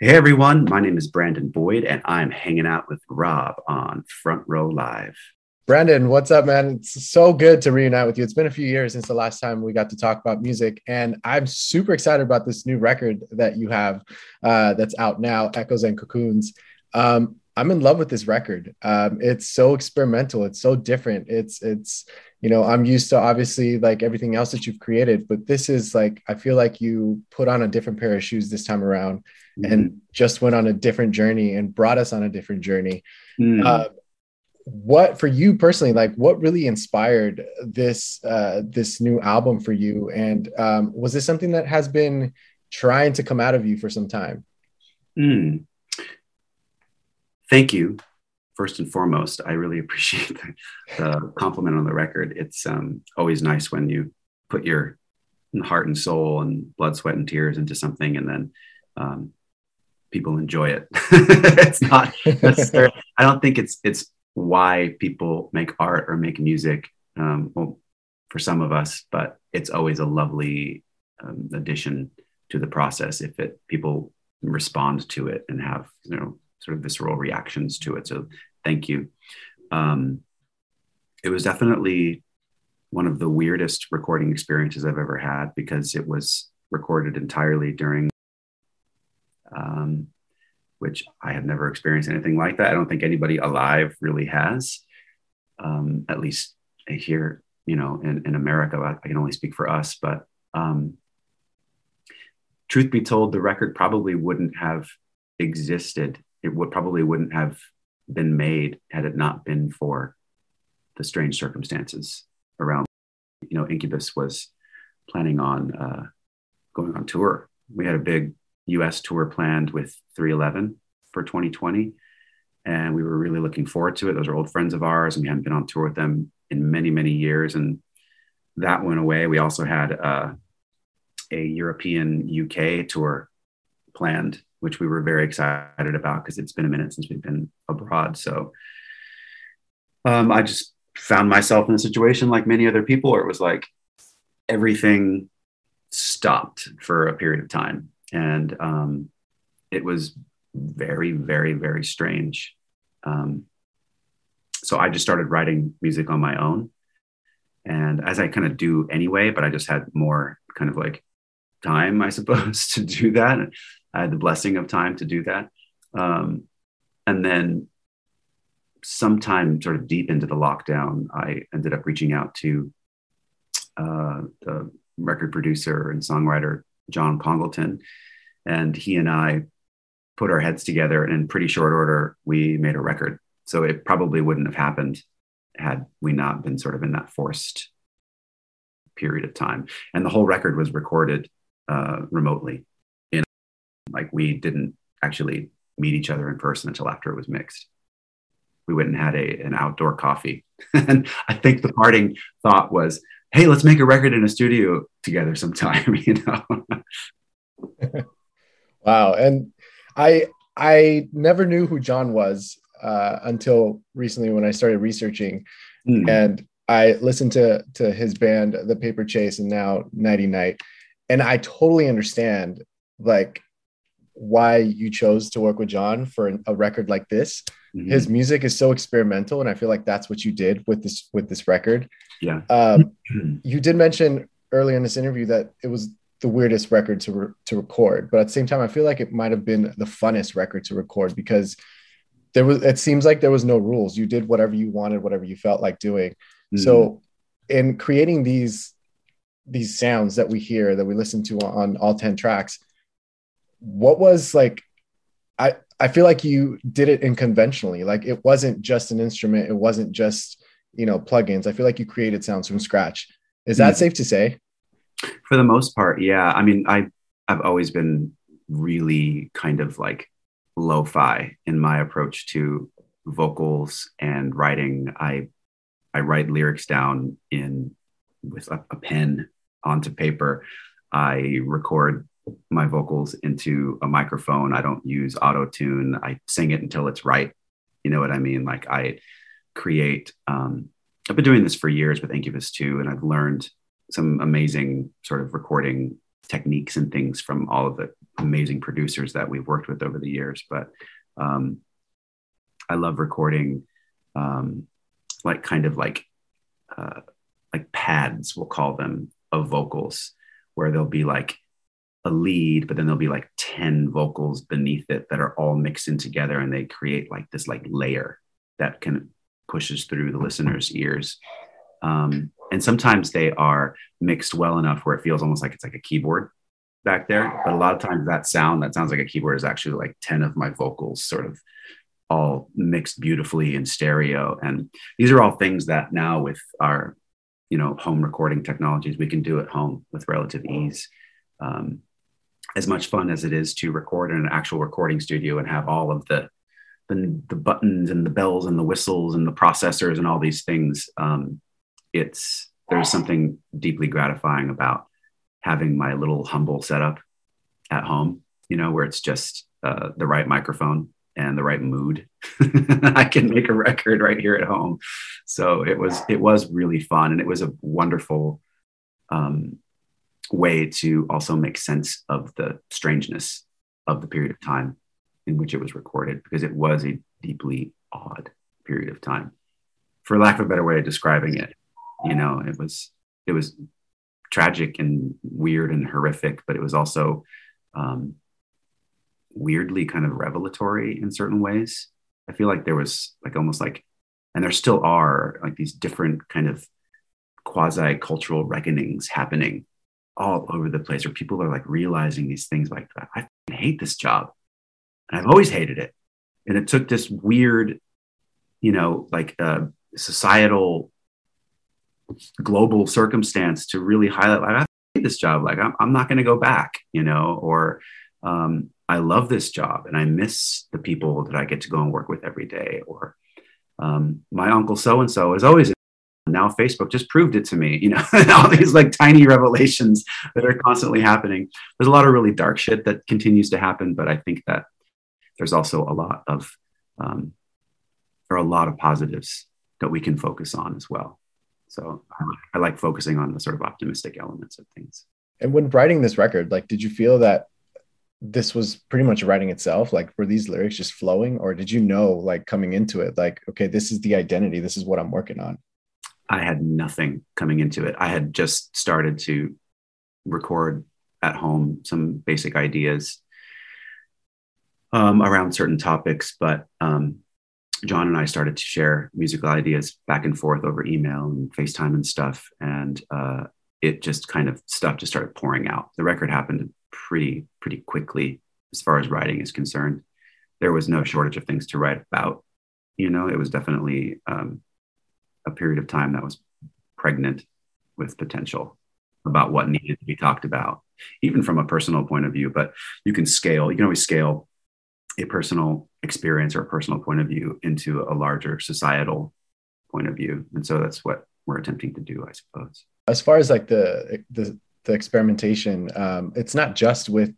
Hey everyone, my name is Brandon Boyd, and I'm hanging out with Rob on Front Row Live. Brandon, what's up, man? It's so good to reunite with you. It's been a few years since the last time we got to talk about music, and I'm super excited about this new record that you have uh, that's out now, Echoes and Cocoons. Um, I'm in love with this record. Um, it's so experimental. It's so different. It's it's you know I'm used to obviously like everything else that you've created, but this is like I feel like you put on a different pair of shoes this time around mm-hmm. and just went on a different journey and brought us on a different journey. Mm. Uh, what for you personally like what really inspired this uh this new album for you and um was this something that has been trying to come out of you for some time mm thank you first and foremost. I really appreciate the, compliment on the record. It's um, always nice when you put your heart and soul and blood, sweat, and tears into something, and then um, people enjoy it. it's not. I don't think it's it's why people make art or make music. Um, well, for some of us, but it's always a lovely um, addition to the process if it people respond to it and have you know sort of visceral reactions to it. So thank you. Um, it was definitely one of the weirdest recording experiences I've ever had because it was recorded entirely during, um, which I have never experienced anything like that. I don't think anybody alive really has, um, at least here, you know, in, in America. I, I can only speak for us, but um, truth be told, the record probably wouldn't have existed it would probably wouldn't have been made had it not been for the strange circumstances around. You know, Incubus was planning on uh, going on tour. We had a big U.S. tour planned with 311 for 2020, and we were really looking forward to it. Those are old friends of ours, and we hadn't been on tour with them in many, many years, and that went away. We also had uh, a European UK tour planned which we were very excited about because it's been a minute since we've been abroad. So um, I just found myself in a situation like many other people where it was like everything stopped for a period of time. And um, it was very, very, very strange. Um, so I just started writing music on my own. And as I kind of do anyway, but I just had more kind of like time, I suppose, to do that. I had the blessing of time to do that. Um, and then sometime sort of deep into the lockdown, I ended up reaching out to uh, the record producer and songwriter, John Congleton. And he and I put our heads together and in pretty short order, we made a record. So it probably wouldn't have happened had we not been sort of in that forced period of time. And the whole record was recorded uh, remotely like we didn't actually meet each other in person until after it was mixed. We went and had a, an outdoor coffee. and I think the parting thought was, hey, let's make a record in a studio together sometime, you know. wow. And I I never knew who John was uh, until recently when I started researching. Mm. And I listened to to his band, The Paper Chase, and now Nighty Nite. And I totally understand like why you chose to work with John for a record like this. Mm-hmm. His music is so experimental, and I feel like that's what you did with this with this record. Yeah. Um, you did mention earlier in this interview that it was the weirdest record to re- to record, but at the same time, I feel like it might have been the funnest record to record because there was. It seems like there was no rules. You did whatever you wanted, whatever you felt like doing. Mm-hmm. So, in creating these these sounds that we hear that we listen to on all 10 tracks what was like i i feel like you did it unconventionally. Like it wasn't just an instrument. It wasn't just you know plugins. I feel like you created sounds from scratch. Is that mm. safe to say? For the most part yeah. I mean i i've always been really kind of like lo-fi in my approach to vocals and writing. I i write lyrics down in with a, a pen onto paper. I record my vocals into a microphone. I don't use auto tune. I sing it until it's right. You know what I mean? Like I create. Um, I've been doing this for years with Incubus too, and I've learned some amazing sort of recording techniques and things from all of the amazing producers that we've worked with over the years. But um, I love recording um, like kind of like uh, like pads, we'll call them, of vocals, where there'll be like a lead, but then there'll be like 10 vocals beneath it that are all mixed in together and they create like this like layer that can pushes through the listener's ears. Um, and sometimes they are mixed well enough where it feels almost like it's like a keyboard back there. But a lot of times that sound that sounds like a keyboard is actually like 10 of my vocals sort of all mixed beautifully in stereo. And these are all things that now with our, you know, home recording technologies, we can do at home with relative ease. Um, as much fun as it is to record in an actual recording studio and have all of the the, the buttons and the bells and the whistles and the processors and all these things um, it's there's something deeply gratifying about having my little humble setup at home you know where it's just uh, the right microphone and the right mood. I can make a record right here at home. So it was it was really fun and it was a wonderful um, way to also make sense of the strangeness of the period of time in which it was recorded because it was a deeply odd period of time. For lack of a better way of describing it you know it was it was tragic and weird and horrific but it was also um, weirdly kind of revelatory in certain ways. I feel like there was like almost like and there still are like these different kind of quasi cultural reckonings happening all over the place where people are like realizing these things like that. i hate this job and I've always hated it. And it took this weird, you know, like uh, societal, global circumstance to really highlight, like, I hate this job. Like, I'm, I'm not going to go back, you know, or um, I love this job and I miss the people that I get to go and work with every day. Or um, my uncle so and so is always now Facebook just proved it to me, you know, all these like tiny revelations that are constantly happening. There's a lot of really dark shit that continues to happen, but I think that there's also a lot of um, there are a lot of positives that we can focus on as well. So I, I like focusing on the sort of optimistic elements of things. And when writing this record, like, did you feel that this was pretty much writing itself? Like, were these lyrics just flowing, or did you know, like, coming into it, like, okay, this is the identity, this is what I'm working on? I had nothing coming into it. I had just started to record at home some basic ideas um, around certain topics, but um, John and I started to share musical ideas back and forth over email and FaceTime and stuff, and uh, it just kind of stuff just started pouring out. The record happened pretty pretty quickly as far as writing is concerned. There was no shortage of things to write about. You know, it was definitely um, a period of time that was pregnant with potential about what needed to be talked about, even from a personal point of view. But you can scale. You can always scale a personal experience or a personal point of view into a larger societal point of view and so that's what we're attempting to do i suppose as far as like the the, the experimentation um, it's not just with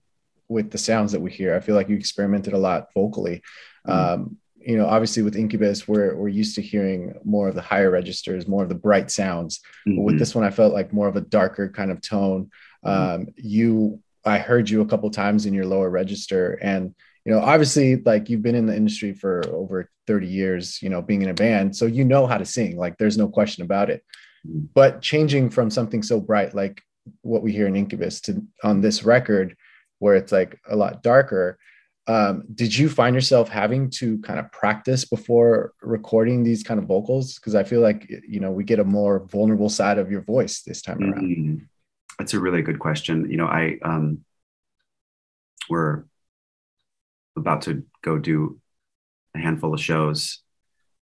with the sounds that we hear i feel like you experimented a lot vocally mm-hmm. um, you know obviously with incubus we're, we're used to hearing more of the higher registers more of the bright sounds mm-hmm. with this one i felt like more of a darker kind of tone mm-hmm. um, you i heard you a couple times in your lower register and you know obviously like you've been in the industry for over 30 years you know being in a band so you know how to sing like there's no question about it mm-hmm. but changing from something so bright like what we hear in incubus to on this record where it's like a lot darker um, did you find yourself having to kind of practice before recording these kind of vocals because i feel like you know we get a more vulnerable side of your voice this time around mm-hmm. that's a really good question you know i um we're about to go do a handful of shows,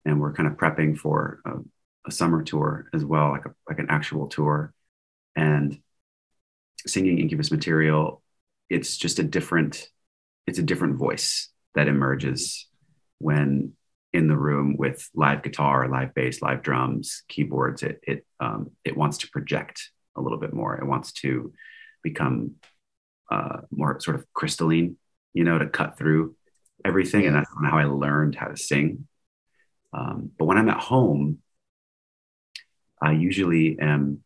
and we're kind of prepping for a, a summer tour as well, like a, like an actual tour, and singing Incubus material. It's just a different, it's a different voice that emerges when in the room with live guitar, live bass, live drums, keyboards. It it um, it wants to project a little bit more. It wants to become uh, more sort of crystalline you know, to cut through everything. And that's how I learned how to sing. Um, but when I'm at home, I usually am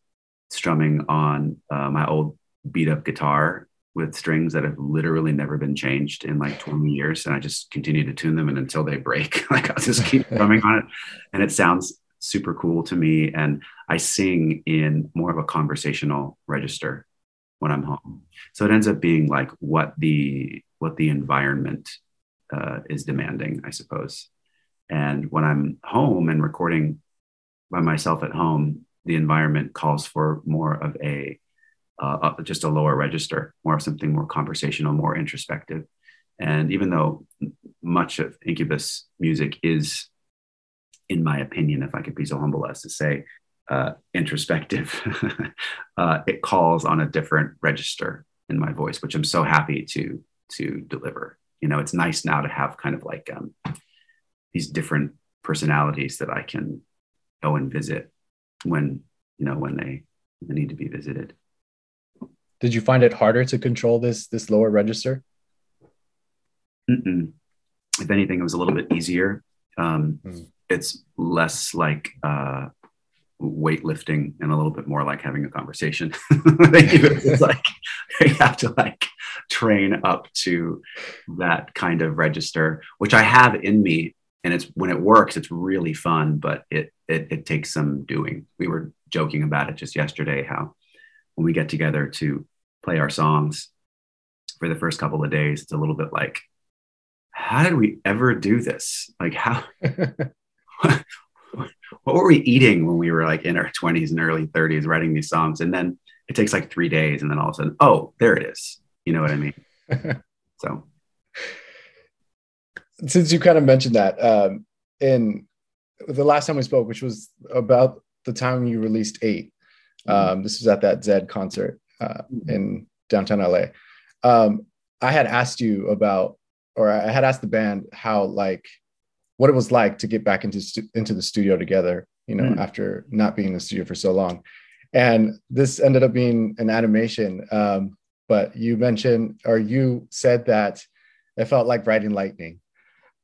strumming on uh, my old beat up guitar with strings that have literally never been changed in like 20 years and i just continue to tune them and until they break like i'll just keep drumming on it. And it sounds super cool to me and i sing in more of a conversational register when i'm home. So it ends up being like what the what the environment uh, is demanding i suppose. And when i'm home and recording by myself at home the environment calls for more of a uh, just a lower register, more of something more conversational, more introspective. And even though much of Incubus music is, in my opinion, if I could be so humble as to say, uh, introspective, uh, it calls on a different register in my voice, which I'm so happy to to deliver. You know, it's nice now to have kind of like um, these different personalities that I can go and visit when you know when they, they need to be visited did you find it harder to control this this lower register? Mm-mm. if anything it was a little bit easier. Um, mm. it's less like uh, weightlifting and a little bit more like having a conversation. It's like you have to like train up to that kind of register which i have in me. And it's when it works it's really fun but it, it it takes some doing. We were joking about it just yesterday how when we get together to play our songs for the first couple of days, it's a little bit like, how did we ever do this? Like, how, what, what were we eating when we were like in our 20s and early 30s writing these songs? And then it takes like three days, and then all of a sudden, oh, there it is. You know what I mean? so, since you kind of mentioned that, um, in the last time we spoke, which was about the time you released 8 mm-hmm. um, this was at that Zed concert uh, mm-hmm. in downtown LA. Um, I had asked you about, or I had asked the band how like what it was like to get back into stu- into the studio together. You know, mm. after not being in the studio for so long, and this ended up being an animation. Um, but you mentioned, or you said that it felt like riding lightning.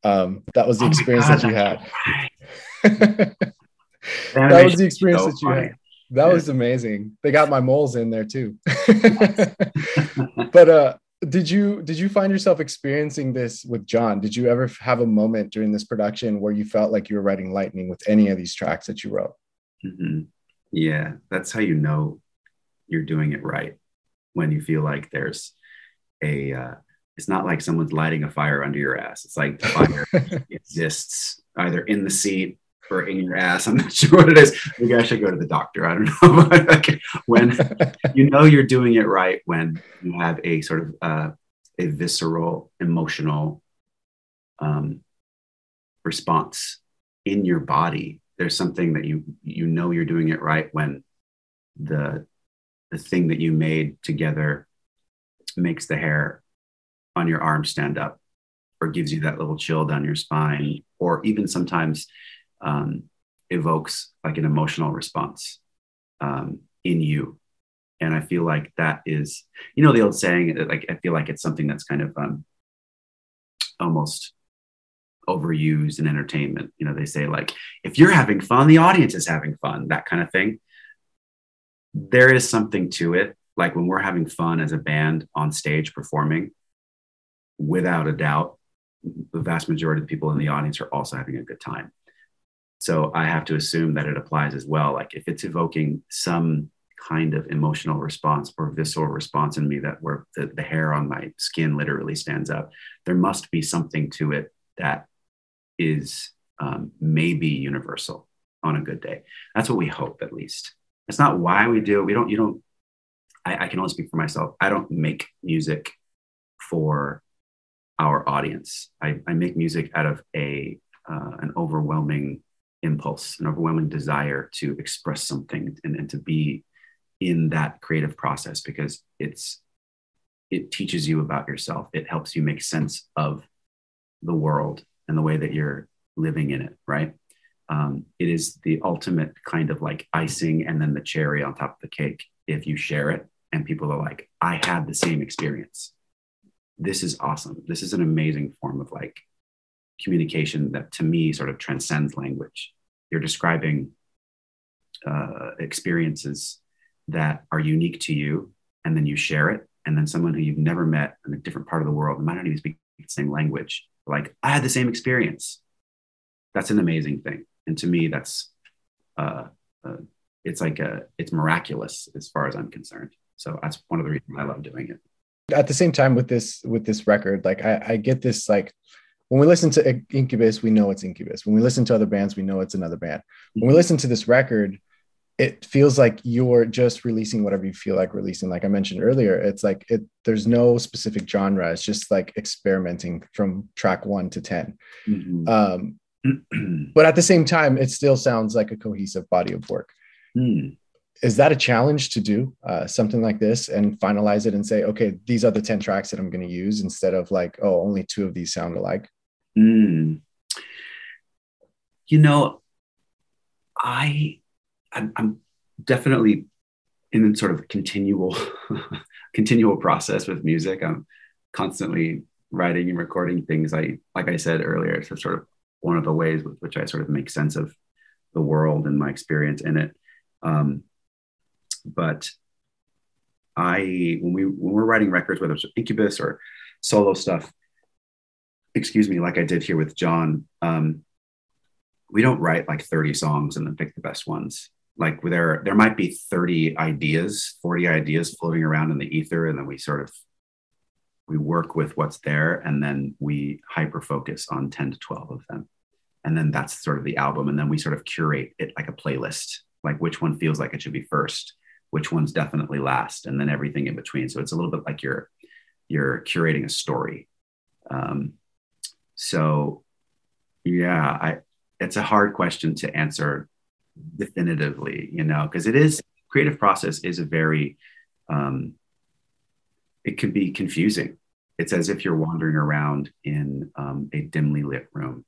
Um, that was the oh experience God, that you had. that was the experience so that you funny. had. That was amazing. They got my moles in there too. but uh did you did you find yourself experiencing this with John? Did you ever have a moment during this production where you felt like you were writing lightning with any of these tracks that you wrote? Mm-hmm. Yeah, that's how you know you're doing it right. When you feel like there's a, uh, it's not like someone's lighting a fire under your ass. It's like the fire exists either in the seat or in your ass. I'm not sure what it is. Maybe I should go to the doctor. I don't know. when you know you're doing it right, when you have a sort of uh, a visceral, emotional um, response in your body, there's something that you you know you're doing it right when the the thing that you made together makes the hair on your arm stand up or gives you that little chill down your spine or even sometimes um, evokes like an emotional response um, in you. And I feel like that is, you know, the old saying, like, I feel like it's something that's kind of um, almost overused in entertainment. You know, they say, like, if you're having fun, the audience is having fun, that kind of thing. There is something to it. Like when we're having fun as a band on stage performing, without a doubt, the vast majority of people in the audience are also having a good time. So I have to assume that it applies as well. Like if it's evoking some kind of emotional response or visceral response in me that where the, the hair on my skin literally stands up, there must be something to it that is um, maybe universal on a good day. That's what we hope, at least. It's not why we do it. We don't, you don't, I, I can only speak for myself. I don't make music for our audience. I, I make music out of a, uh, an overwhelming impulse, an overwhelming desire to express something and, and to be in that creative process because it's it teaches you about yourself. It helps you make sense of the world and the way that you're living in it, right? Um, it is the ultimate kind of like icing and then the cherry on top of the cake if you share it and people are like, I had the same experience. This is awesome. This is an amazing form of like communication that to me sort of transcends language you're describing uh, experiences that are unique to you and then you share it, and then someone who you've never met in a different part of the world, might not even speak the same language, like I had the same experience. That's an amazing thing, and to me, that's uh, uh, it's like a it's miraculous as far as I'm concerned. So that's one of the reasons I love doing it. At the same time with this with this record, like I, I get this like when we listen to Incubus, we know it's Incubus. When we listen to other bands, we know it's another band. When we mm-hmm. listen to this record, it feels like you're just releasing whatever you feel like releasing. Like I mentioned earlier, it's like it there's no specific genre. It's just like experimenting from track one to 10. Mm-hmm. Um, but at the same time, it still sounds like a cohesive body of work. Mm. Is that a challenge to do uh, something like this and finalize it and say, okay, these are the 10 tracks that I'm going to use instead of like, oh, only two of these sound alike? Mm. You know, I I'm, I'm definitely in sort of continual continual process with music. I'm constantly writing and recording things. I like I said earlier, it's sort of one of the ways with which I sort of make sense of the world and my experience in it. Um, but I when we when we're writing records, whether it's Incubus or solo stuff, excuse me, like I did here with John, um, we don't write like 30 songs and then pick the best ones. Like there, there might be 30 ideas, 40 ideas floating around in the ether, and then we sort of we work with what's there, and then we hyper focus on 10 to 12 of them, and then that's sort of the album, and then we sort of curate it like a playlist, like which one feels like it should be first, which one's definitely last, and then everything in between. So it's a little bit like you're you're curating a story. Um, so, yeah, I, it's a hard question to answer definitively, you know, because it is creative process is a very, um, it can be confusing. It's as if you're wandering around in um, a dimly lit room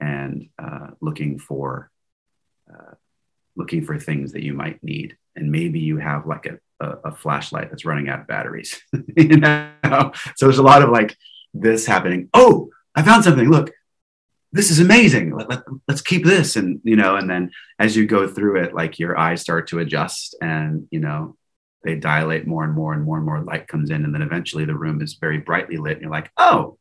and uh, looking for uh, looking for things that you might need, and maybe you have like a, a, a flashlight that's running out of batteries. you know, so there's a lot of like this happening. Oh, I found something. Look, this is amazing. Let, let, let's keep this. And, you know, and then as you go through it, like your eyes start to adjust and, you know, they dilate more and more and more and more light comes in. And then eventually the room is very brightly lit. And you're like, oh,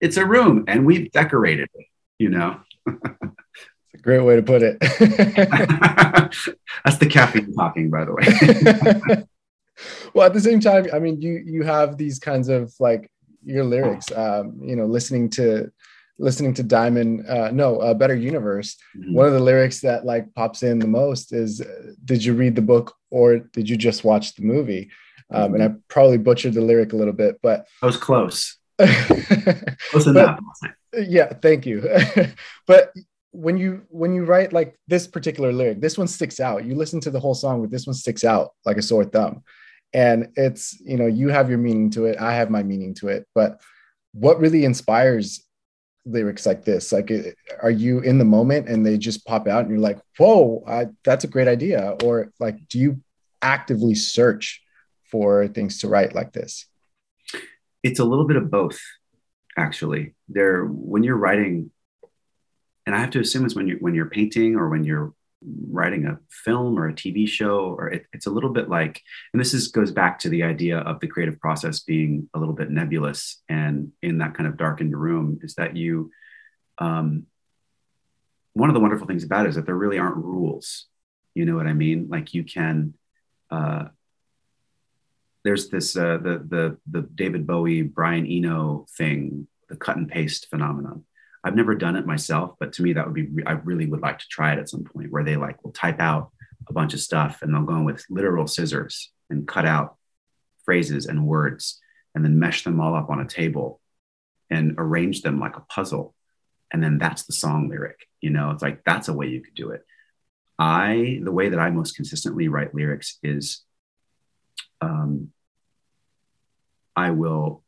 it's a room and we've decorated it, you know? It's a great way to put it. That's the caffeine talking, by the way. well, at the same time, I mean, you you have these kinds of like your lyrics. Um, you know, listening to listening to Diamond, uh, no, uh, Better Universe. Mm-hmm. One of the lyrics that like pops in the most is, "Did you read the book or did you just watch the movie?" Um, and I mm-hmm. probably butchered the lyric a little bit, but I was close. close enough. Yeah, thank you. but when you when you write like this particular lyric, this one sticks out. You listen to the whole song, but this one sticks out like a sore thumb and it's you know you have your meaning to it. I have my meaning to it. But what really inspires lyrics like this? Like are you in the moment and they just pop out and you're like whoa I, that's a great idea. Or like do you actively search for things to write like this? It's a little bit of both actually. There when you're writing and i have to assume it's when you're when you're painting or when you're writing a film or a TV show, or it, it's a little bit like, and this is goes back to the idea of the creative process being a little bit nebulous, and in that kind of darkened room, is that you, um, one of the wonderful things about it is that there really aren't rules. You know what I mean? Like you can, uh, there's this uh, the the the David Bowie Brian Eno thing, the cut and paste phenomenon I've never done it myself, but to me, that would be, I really would like to try it at some point where they like will type out a bunch of stuff and they'll go in with literal scissors and cut out phrases and words and then mesh them all up on a table and arrange them like a puzzle. And then that's the song lyric. You know, it's like that's a way you could do it. I, the way that I most consistently write lyrics is um, I will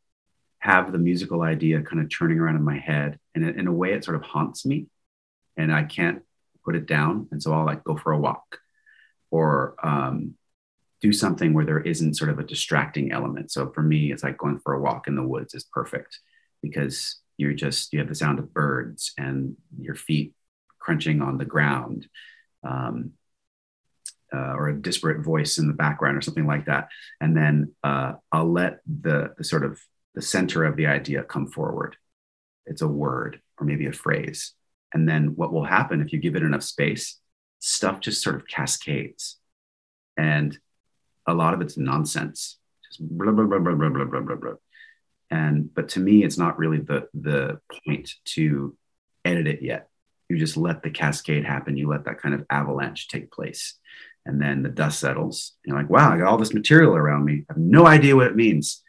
have the musical idea kind of churning around in my head. And in a way, it sort of haunts me and I can't put it down. And so I'll like go for a walk or um, do something where there isn't sort of a distracting element. So for me, it's like going for a walk in the woods is perfect because you're just, you have the sound of birds and your feet crunching on the ground. Um, uh, or a disparate voice in the background or something like that. And then uh, I'll let the, the sort of the center of the idea come forward. It's a word or maybe a phrase. And then what will happen if you give it enough space, stuff just sort of cascades. And a lot of it's nonsense. Just blah, blah, blah, blah, blah, blah, blah, blah. And but to me, it's not really the the point to edit it yet. You just let the cascade happen. You let that kind of avalanche take place. And then the dust settles. You're like, wow, I got all this material around me. I have no idea what it means.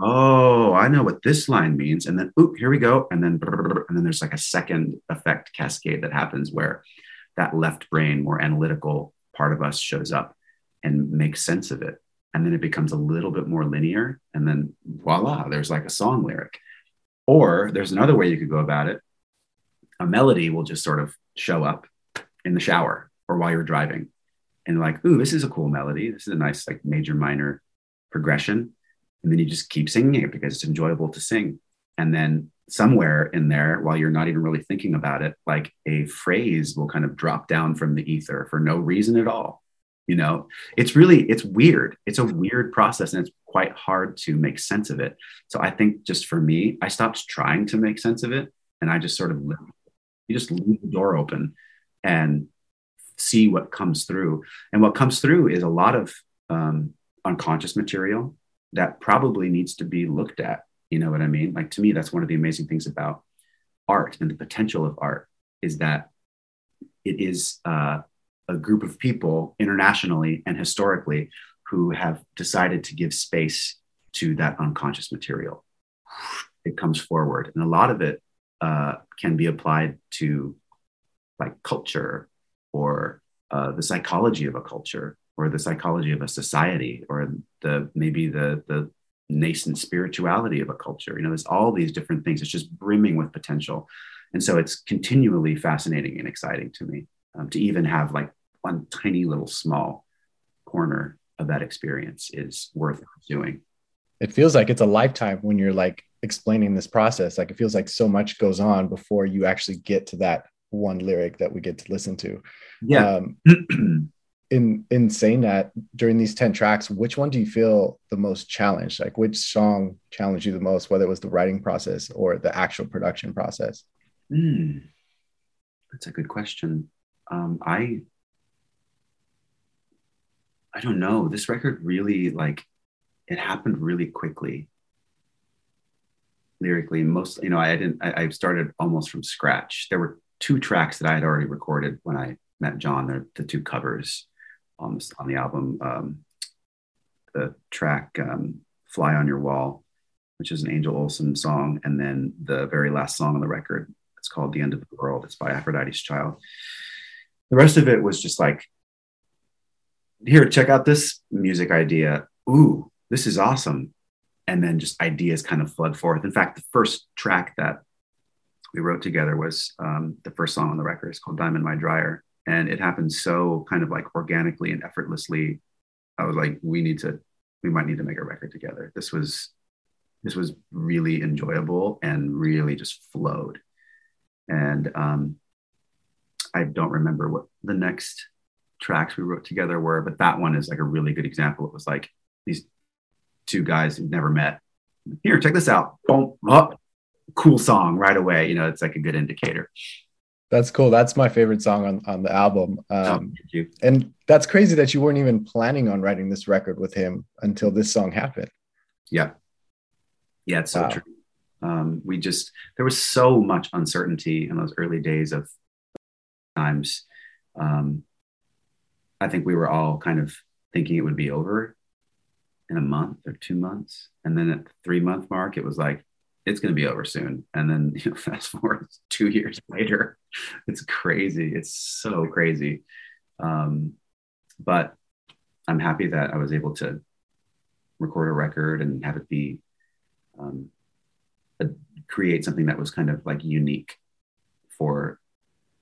Oh, I know what this line means. And then, oop, here we go. And then, and then there's like a second effect cascade that happens where that left brain, more analytical part of us shows up and makes sense of it. And then it becomes a little bit more linear. And then voila, there's like a song lyric. Or there's another way you could go about it. A melody will just sort of show up in the shower or while you're driving and like, ooh, this is a cool melody. This is a nice like major minor progression. And then you just keep singing it because it's enjoyable to sing. And then somewhere in there, while you're not even really thinking about it, like a phrase will kind of drop down from the ether for no reason at all. You know, it's really, it's weird. It's a weird process and it's quite hard to make sense of it. So I think just for me, I stopped trying to make sense of it and I just sort of, you just leave the door open and see what comes through. And what comes through is a lot of um, unconscious material that probably needs to be looked at. You know what I mean? Like to me, that's one of the amazing things about art and the potential of art is that it is uh, a group of people internationally and historically who have decided to give space to that unconscious material. It comes forward, and a lot of it uh, can be applied to like culture or uh, the psychology of a culture or the psychology of a society or the maybe the the nascent spirituality of a culture. You know there's all these different things. It's just brimming with potential. And so it's continually fascinating and exciting to me um, to even have like one tiny little small corner of that experience is worth doing it feels like it's a lifetime when you're like explaining this process. Like it feels like so much goes on before you actually get to that one lyric that we get to listen to. Yeah. Um, in in saying that, during these ten tracks, which one do you feel the most challenged? Like, which song challenged you the most, whether it was the writing process or the actual production process? Mm, that's a good question. Um, I I don't know. This record really like it happened really quickly lyrically most you know i didn't I, I, started almost from scratch there were two tracks that I had already recorded when I met John. They're the two covers on, on the album. Um, the track um, Fly on Your Wall, which is an Angel Olsen song. And then the very last song on the record, it's called The End of the World. It's by Aphrodite's Child. The rest of it was just like, here, check out this music idea. Ooh, this is awesome. And then just ideas kind of flood forth. In fact, the first track that we wrote together was um, the first song on the record. It's called Diamond My Dryer. And it happened so kind of like organically and effortlessly. I was like, we need to, we might need to make a record together. This was, this was really enjoyable and really just flowed. And um, I don't remember what the next tracks we wrote together were, but that one is like a really good example. It was like these two guys who've never met. Here, check this out. Boom, up, cool song right away, you know, it's like a good indicator. That's cool. That's my favorite song on, on the album. Oh, um, oh, and that's crazy that you weren't even planning on writing this record with him until this song happened. Yeah. Yeah, it's so wow. true. Um, we just, there was so much uncertainty in those early days of times. Um, I think we were all kind of thinking it would be over in a month or two months. And then at the three month mark, it was like, it's going to be over soon. And then you know, fast forward two years later, it's crazy. It's so crazy. Um, but I'm happy that I was able to record a record and have it be um, a, create something that was kind of like unique for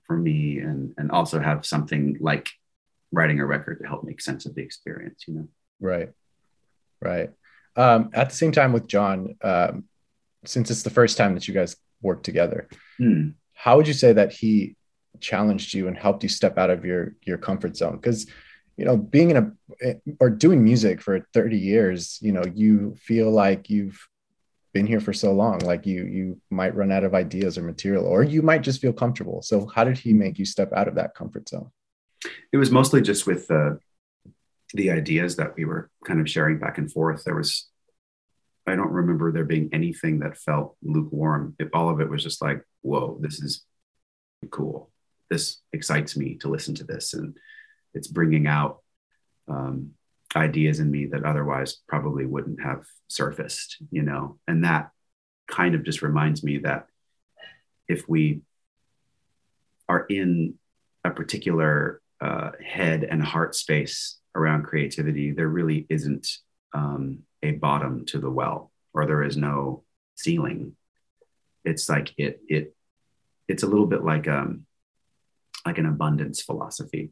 for me and and also have something like writing a record to help make sense of the experience you know right right um, at the same time with john um, since it's the first time that you guys work together, hmm. how would you say that he challenged you and helped you step out of your your comfort zone? Because you know, being in a or doing music for 30 years, you know, you feel like you've been here for so long like you you might run out of ideas or material or you might just feel comfortable so how did he make you step out of that comfort zone it was mostly just with the the ideas that we were kind of sharing back and forth there was i don't remember there being anything that felt lukewarm. It, all of it was just like whoa this is cool. This excites me to listen to this and it's bringing out um, ideas in me that otherwise probably wouldn't have surfaced, you know, and that kind of just reminds me that if we are in a particular uh, head and heart space around creativity, there really isn't um, a bottom to the well, or there is no ceiling. It's like it it it's a little bit like um like an abundance philosophy,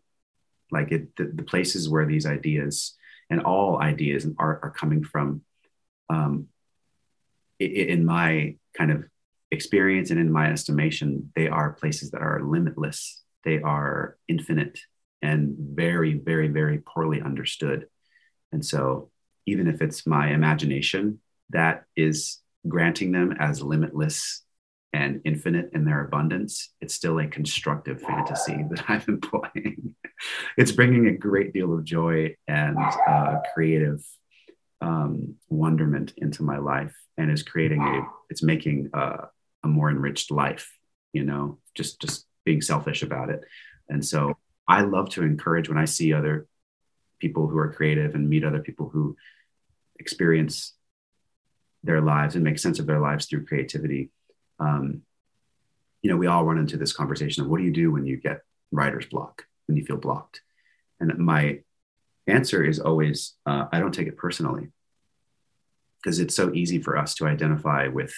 like it the, the places where these ideas and all ideas and art are coming from um, in my kind of experience and in my estimation they are places that are limitless. They are infinite and very very very poorly understood. And so even if it's my imagination that is granting them as limitless and infinite in their abundance, it's still a constructive fantasy that I'm employing. it's bringing a great deal of joy and uh, creative um, wonderment into my life, and is creating a. It's making a, a more enriched life. You know, just just being selfish about it, and so I love to encourage when I see other people who are creative and meet other people who experience their lives and make sense of their lives through creativity um, you know, we all run into this conversation of what do you do when you get writer's block, when you feel blocked? And my answer is always, uh, I don't take it personally because it's so easy for us to identify with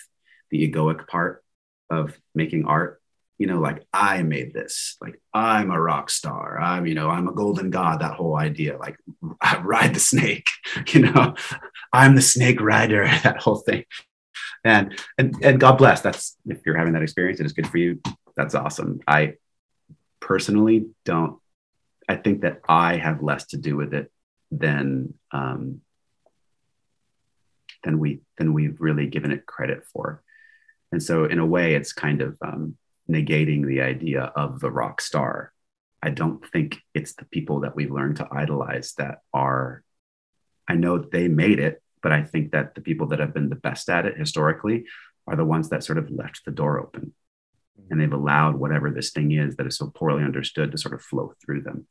the egoic part of making art. You know, like I made this, like I'm a rock star. I'm, you know, I'm a golden god, that whole idea, like I ride the snake, you know, I'm the snake rider, that whole thing and and and God bless. That's if you're having that experience and it's good for you. That's awesome. I personally don't. I think that I have less to do with it than um, than we than we've really given it credit for. And so, in a way, it's kind of um, negating the idea of the rock star. I don't think it's the people that we've learned to idolize that are. I know they made it, but I think that the people that have been the best at it historically are the ones that sort of left the door open and they've allowed whatever this thing is that is so poorly understood to sort of flow through them.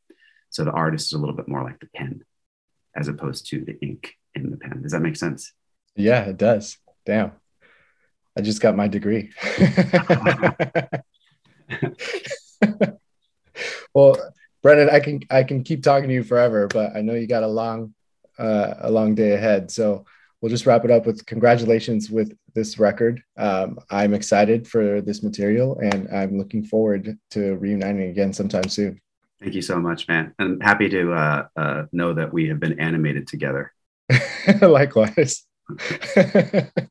So the artist is a little bit more like the pen as opposed to the ink in the pen. Does that make sense? Yeah, it does. Damn. I just got my degree. well, Brendan, I can I can keep talking to you forever, but I know you got a long uh, a long day ahead. So we'll just wrap it up with congratulations with this record. Um, I'm excited for this material and I'm looking forward to reuniting again sometime soon. Thank you so much, man. I'm happy to uh, uh, know that we have been animated together. Likewise.